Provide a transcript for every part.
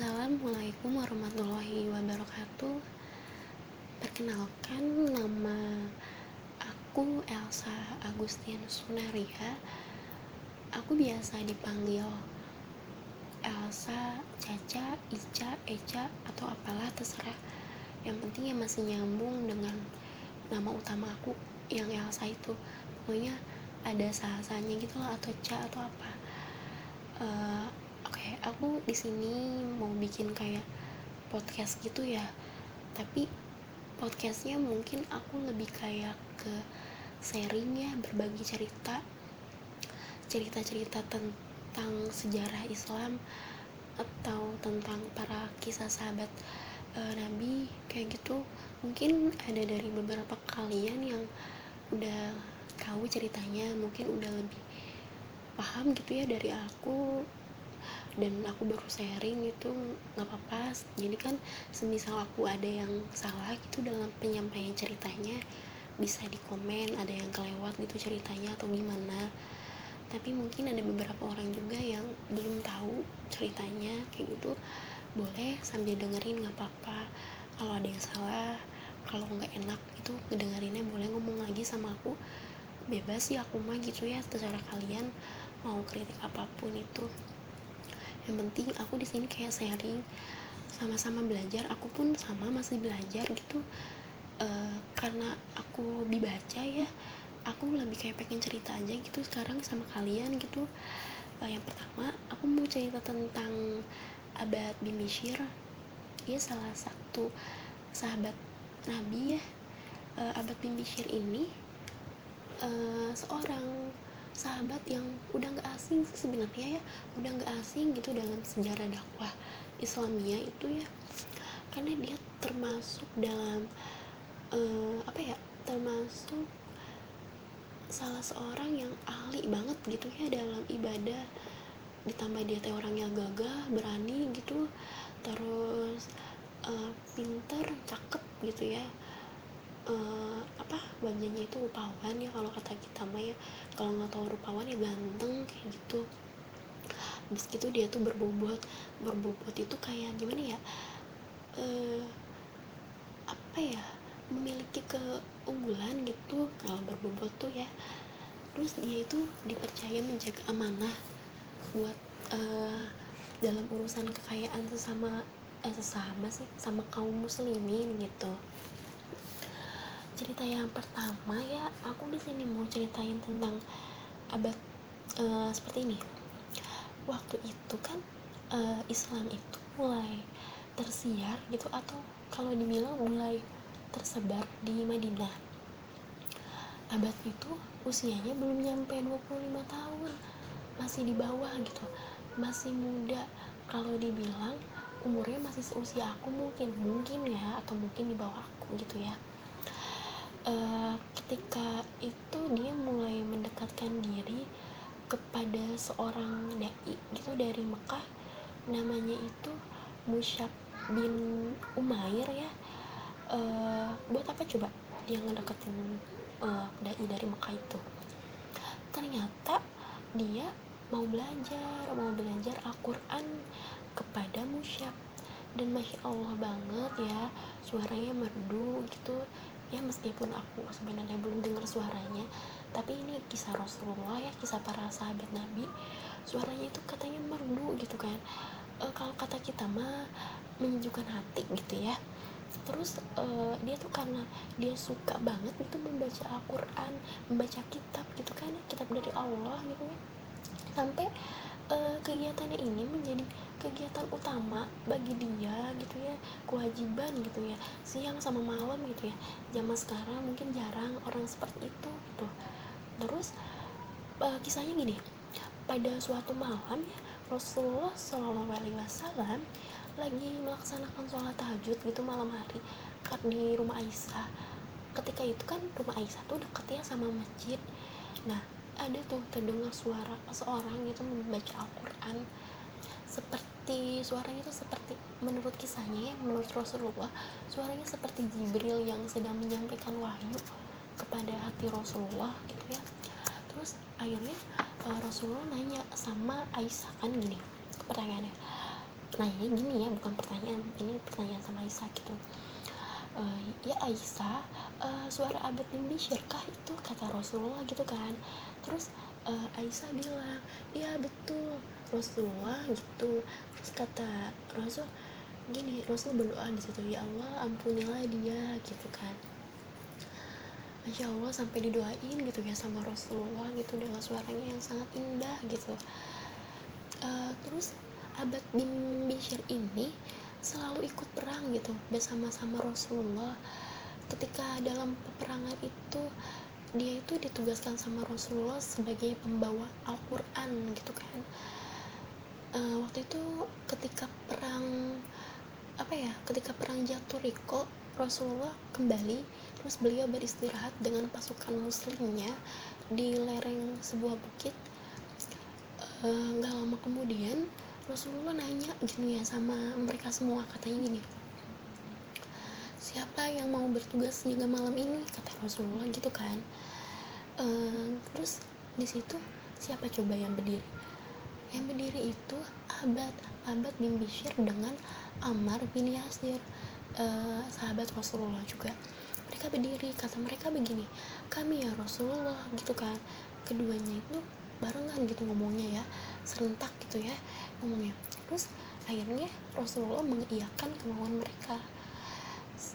Assalamualaikum warahmatullahi wabarakatuh. Perkenalkan nama aku Elsa Agustin Sunaria. Aku biasa dipanggil Elsa, Caca, Ica, Eca, atau apalah terserah. Yang penting ya masih nyambung dengan nama utama aku yang Elsa itu. Pokoknya ada sahasanya gitu lah atau Ca atau apa. Uh, Oke, okay, aku di sini mau bikin kayak podcast gitu ya. Tapi podcastnya mungkin aku lebih kayak ke sharing ya, berbagi cerita, cerita-cerita tentang sejarah Islam atau tentang para kisah sahabat uh, Nabi kayak gitu. Mungkin ada dari beberapa kalian yang udah tahu ceritanya, mungkin udah lebih paham gitu ya dari aku dan aku baru sharing itu nggak apa-apa. Jadi kan semisal aku ada yang salah gitu dalam penyampaian ceritanya bisa di komen ada yang kelewat gitu ceritanya atau gimana. Tapi mungkin ada beberapa orang juga yang belum tahu ceritanya kayak gitu. Boleh sambil dengerin nggak apa-apa. Kalau ada yang salah kalau nggak enak itu ngedengerinnya boleh ngomong lagi sama aku. Bebas sih aku mah gitu ya terserah kalian mau kritik apa pun itu yang penting aku di sini kayak sharing sama-sama belajar. Aku pun sama masih belajar gitu. Uh, karena aku dibaca ya aku lebih kayak pengen cerita aja gitu sekarang sama kalian gitu. Uh, yang pertama aku mau cerita tentang Abad bin Bishir dia salah satu sahabat Nabi ya. Uh, Abad bin Bishir ini uh, seorang sahabat yang udah gak asing sebenarnya ya udah gak asing gitu dalam sejarah dakwah Islamia itu ya. Karena dia termasuk dalam uh, apa ya termasuk salah seorang yang ahli banget gitu ya dalam ibadah. Ditambah dia teh orang yang gagah berani gitu terus uh, pinter cakep gitu ya uh, apa wajahnya itu rupawan ya kalau kata kita mah ya. Kalau nggak tahu rupawan ya ganteng kayak gitu. Habis gitu dia tuh berbobot. Berbobot itu kayak gimana ya? Uh, apa ya? Memiliki keunggulan gitu kalau berbobot tuh ya. Terus dia itu dipercaya menjaga amanah buat uh, dalam urusan kekayaan sesama eh sesama sih sama kaum muslimin gitu cerita yang pertama ya aku di sini mau ceritain tentang abad uh, seperti ini. Waktu itu kan uh, Islam itu mulai tersiar gitu atau kalau dibilang mulai tersebar di Madinah. Abad itu usianya belum nyampe 25 tahun masih di bawah gitu. Masih muda kalau dibilang umurnya masih seusia aku mungkin mungkin ya atau mungkin di bawah aku gitu ya uh, ketika itu dia mulai mendekatkan diri kepada seorang dai gitu dari Mekah. Namanya itu Musyab bin Umair ya. Uh, buat apa coba dia ngedeketin uh, dai dari Mekah itu? Ternyata dia mau belajar mau belajar Al-Quran kepada Musyab dan masya Allah banget ya suaranya merdu gitu ya meskipun aku sebenarnya belum dengar suaranya tapi ini kisah Rasulullah ya kisah para sahabat Nabi. Suaranya itu katanya merdu gitu kan. E, kalau kata kita mah menyejukkan hati gitu ya. Terus e, dia tuh karena dia suka banget itu membaca Al-Quran membaca kitab gitu kan kitab dari Allah gitu ya. Sampai uh, kegiatannya ini menjadi kegiatan utama bagi dia gitu ya kewajiban gitu ya siang sama malam gitu ya. Zaman sekarang mungkin jarang orang seperti itu gitu. Terus uh, kisahnya gini pada suatu malam ya Rasulullah Shallallahu Alaihi Wasallam lagi melaksanakan sholat tahajud gitu malam hari di rumah Aisyah. Ketika itu kan rumah Aisyah tuh deket ya sama masjid. Nah ada tuh terdengar suara seorang itu membaca Al-Quran. Seperti suaranya itu seperti menurut kisahnya ya menurut Rasulullah suaranya seperti Jibril yang sedang menyampaikan wahyu kepada hati Rasulullah gitu ya. Terus akhirnya uh, Rasulullah nanya sama Aisyah kan gini pertanyaannya. Nanya gini ya bukan pertanyaan ini pertanyaan sama Aisyah gitu. Uh, ya Aisyah uh, suara abad bin Bishr itu? kata Rasulullah gitu kan. Terus uh, Aisyah bilang iya betul Rasulullah gitu. Terus kata Rasul gini Rasul berdoa di situ ya Allah ampunilah dia gitu kan. Masya Allah sampai didoain gitu ya sama Rasulullah gitu dengan suaranya yang sangat indah gitu. Uh, terus Abad bin Bishr ini selalu ikut perang gitu bersama-sama Rasulullah. Ketika dalam peperangan itu dia itu ditugaskan sama Rasulullah sebagai pembawa Al-Quran gitu kan uh, waktu itu ketika perang apa ya ketika perang jatuh Riko Rasulullah kembali terus beliau beristirahat dengan pasukan muslimnya di lereng sebuah bukit. Eh, nggak uh, lama kemudian Rasulullah nanya gini ya sama mereka semua katanya gini siapa yang mau bertugas jaga malam ini? kata Rasulullah gitu kan. Uh, terus di situ siapa coba yang berdiri yang berdiri itu abad abad bin Bishir dengan Ammar bin Yasir uh, sahabat Rasulullah juga. Mereka berdiri kata mereka begini kami ya Rasulullah gitu kan. Keduanya itu barengan gitu ngomongnya ya serentak gitu ya ngomongnya. Terus akhirnya Rasulullah mengiyakan kemauan mereka.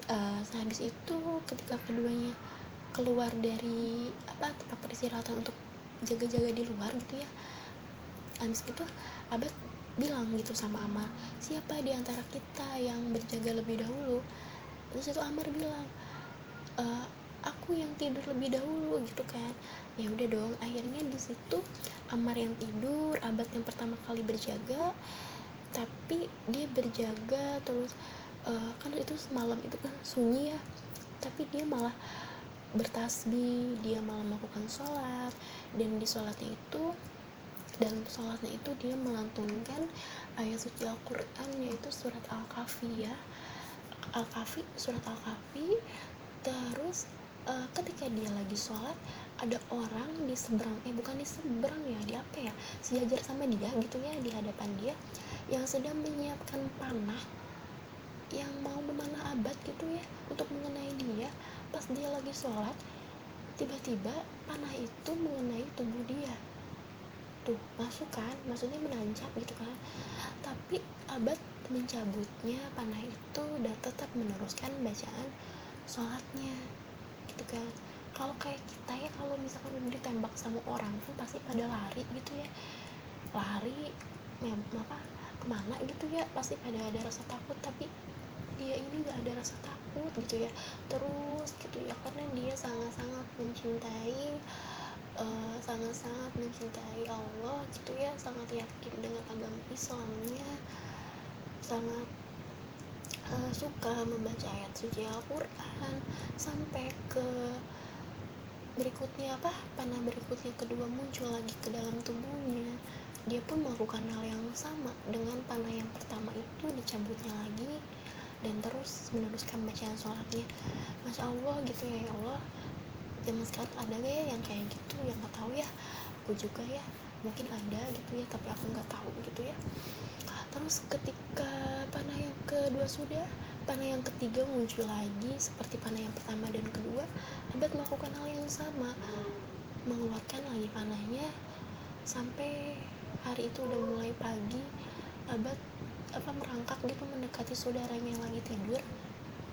Uh, sehabis itu ketika keduanya keluar dari apa tempat peristirahatan untuk jaga-jaga di luar gitu ya habis itu abad bilang gitu sama Amar siapa di antara kita yang berjaga lebih dahulu? Terus itu Amar bilang e, aku yang tidur lebih dahulu gitu kan. Ya udah dong akhirnya di situ Amar yang tidur abad yang pertama kali berjaga tapi dia berjaga terus uh, kan itu semalam itu kan sunyi ya tapi dia malah bertasbih dia malah melakukan sholat dan di sholatnya itu dalam sholatnya itu dia melantunkan ayat suci Al-Quran yaitu surat Al-Kahfi ya. Al-Kahfi surat Al-Kahfi. Terus uh, ketika dia lagi sholat ada orang di seberang eh bukan di seberang ya di apa ya sejajar sama dia gitu ya di hadapan dia yang sedang menyiapkan panah yang mau memanah abad gitu ya untuk mengenai dia. Pas dia lagi sholat tiba-tiba panah itu mengenai tubuh dia tuh masuk kan? Maksudnya menancap gitu kan. Tapi abad mencabutnya panah itu dan tetap meneruskan bacaan sholatnya gitu kan. Kalau kayak kita ya kalau misalkan udah ditembak sama orang kan pasti pada lari gitu ya. Lari ya, apa ke mana gitu ya. Pasti pada ada rasa takut tapi dia ini gak ada rasa takut gitu ya. Terus gitu ya karena dia sangat-sangat mencintai Eh, sangat-sangat uh, mencintai Allah gitu ya sangat yakin dengan agama Islamnya sangat uh, suka membaca ayat suci Al-Quran. Sampai ke berikutnya apa? Panah berikutnya kedua muncul lagi ke dalam tubuhnya. Dia pun melakukan hal yang sama dengan panah yang pertama itu dicabutnya lagi dan terus meneruskan bacaan sholatnya. Masya Allah gitu ya, ya Allah zaman sekarang ada gak ya yang kayak gitu yang nggak tahu ya? Aku juga ya mungkin ada gitu ya tapi aku nggak tahu gitu ya. Terus ketika panah yang kedua sudah panah yang ketiga muncul lagi seperti panah yang pertama dan kedua abad melakukan hal yang sama. Mengeluarkan lagi panahnya sampai hari itu udah mulai pagi abad apa merangkak gitu mendekati saudaranya yang lagi tidur.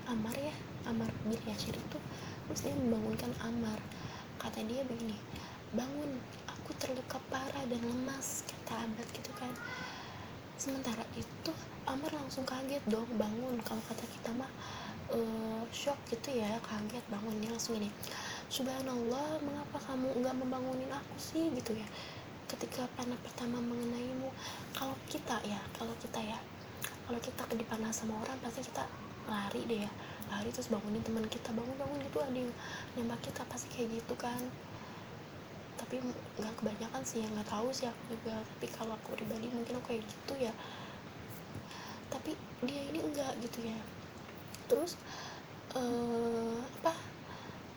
Amar ya Amar bin Yasir itu terus dia membangunkan Amar. Kata dia begini bangun aku terluka parah dan lemas kata Abad gitu kan. Sementara itu Amar langsung kaget dong bangun kalau kata kita mah uh, shock gitu ya kaget bangunnya langsung ini subhanallah mengapa kamu nggak membangunin aku sih? Gitu ya. Ketika panah pertama mengenaimu kalau kita ya kalau kita ya kalau kita dipanah sama orang pasti kita lari deh ya. Lari terus bangunin teman kita bangun bangun gitu ada yang nembak kita pasti kayak gitu kan. Tapi nggak kebanyakan sih nggak tahu sih aku juga. Tapi kalau aku pribadi mungkin aku kayak gitu ya. Tapi dia ini enggak gitu ya. Terus uh, apa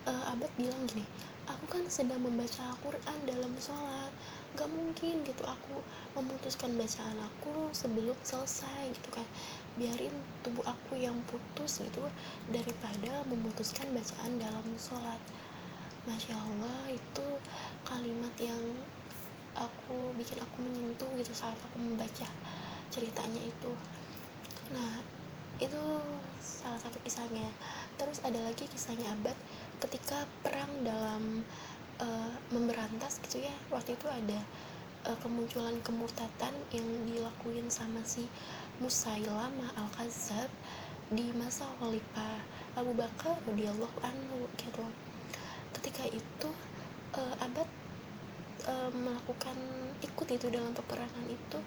uh, abad bilang gini aku kan sedang membaca Al-Quran dalam sholat gak mungkin gitu aku memutuskan bacaan aku sebelum selesai gitu kan. Biarin tubuh aku yang putus gitu daripada memutuskan bacaan dalam sholat. Masya Allah itu kalimat yang aku bikin aku menyentuh gitu saat aku membaca ceritanya itu. Nah itu salah satu kisahnya. Terus ada lagi kisahnya abad ketika perang dalam memberantas gitu ya waktu itu ada uh, kemunculan kemurtatan yang dilakuin sama si Musailama al-Kadzab di masa Khalifah Abu Bakar radhiyallahu anhu gitu. Ketika itu uh, abad uh, melakukan ikut itu dalam peperangan itu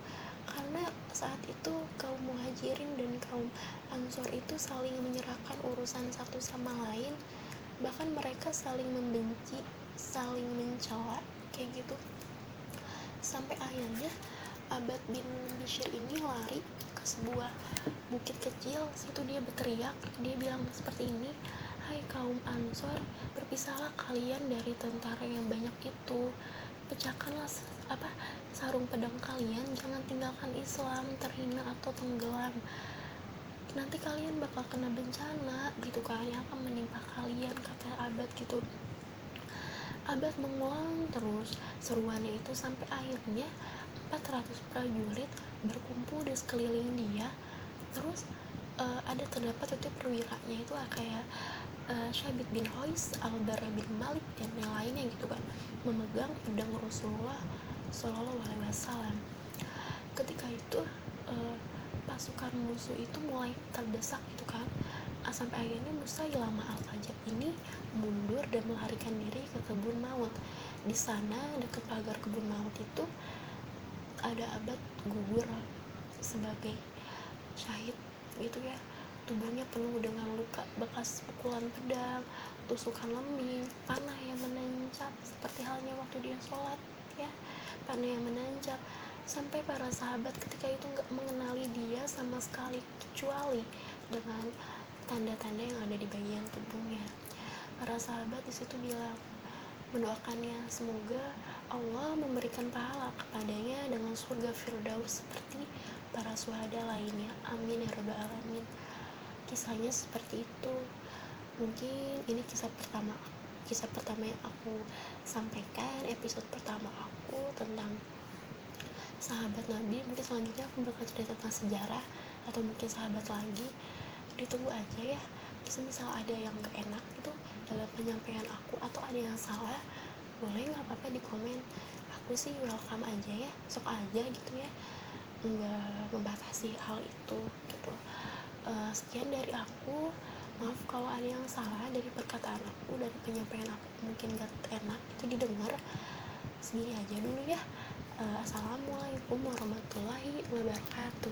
karena saat itu kaum muhajirin dan kaum ansor itu saling menyerahkan urusan satu sama lain. Bahkan mereka saling membenci saling mencela kayak gitu. Sampai akhirnya Abad bin Bishir ini lari ke sebuah bukit kecil. Situ dia berteriak dia bilang seperti ini hai kaum ansor berpisahlah kalian dari tentara yang banyak itu. Pecahkanlah apa sarung pedang kalian jangan tinggalkan Islam terhina atau tenggelam. Nanti kalian bakal kena bencana gitu kan yang akan menimpa kalian kata abad gitu abad mengulang terus. Seruannya itu sampai akhirnya 400 prajurit berkumpul di sekeliling dia. Terus uh, ada terdapat itu perwiranya itu kayak uh, Syabit bin Hois, Al-Bara bin Malik dan yang lainnya gitu kan memegang pedang Rasulullah Shallallahu Alaihi Wasallam. Ketika itu uh, pasukan musuh itu mulai terdesak itu kan, uh, sampai akhirnya Musa Ilama al Fajr ini mundur dan melarikan diri ke kebun maut. Di sana dekat pagar kebun maut itu ada abad gugur sebagai syahid gitu ya. Tubuhnya penuh dengan luka bekas pukulan pedang tusukan lembing panah yang menancap seperti halnya waktu dia sholat ya. Panah yang menancap. Sampai para sahabat ketika itu nggak mengenali dia sama sekali kecuali dengan tanda-tanda yang ada di bagian tubuhnya. Para sahabat di situ bilang mendoakannya semoga Allah memberikan pahala kepadanya dengan surga firdaus seperti para suhada lainnya. Amin ya rabbal alamin. Kisahnya seperti itu. Mungkin ini kisah pertama kisah pertama yang aku sampaikan episode pertama aku tentang sahabat Nabi. Mungkin selanjutnya aku bakal cerita tentang sejarah atau mungkin sahabat lagi ditunggu aja ya. Bisa misal ada yang gak enak itu dalam penyampaian aku atau ada yang salah boleh nggak apa-apa di komen aku sih welcome aja ya sok aja gitu ya. Nggak membatasi hal itu gitu. Uh, sekian dari aku. Maaf kalau ada yang salah dari perkataan aku dari penyampaian aku mungkin gak enak itu didengar. Segini aja dulu ya. Uh, assalamualaikum warahmatullahi wabarakatuh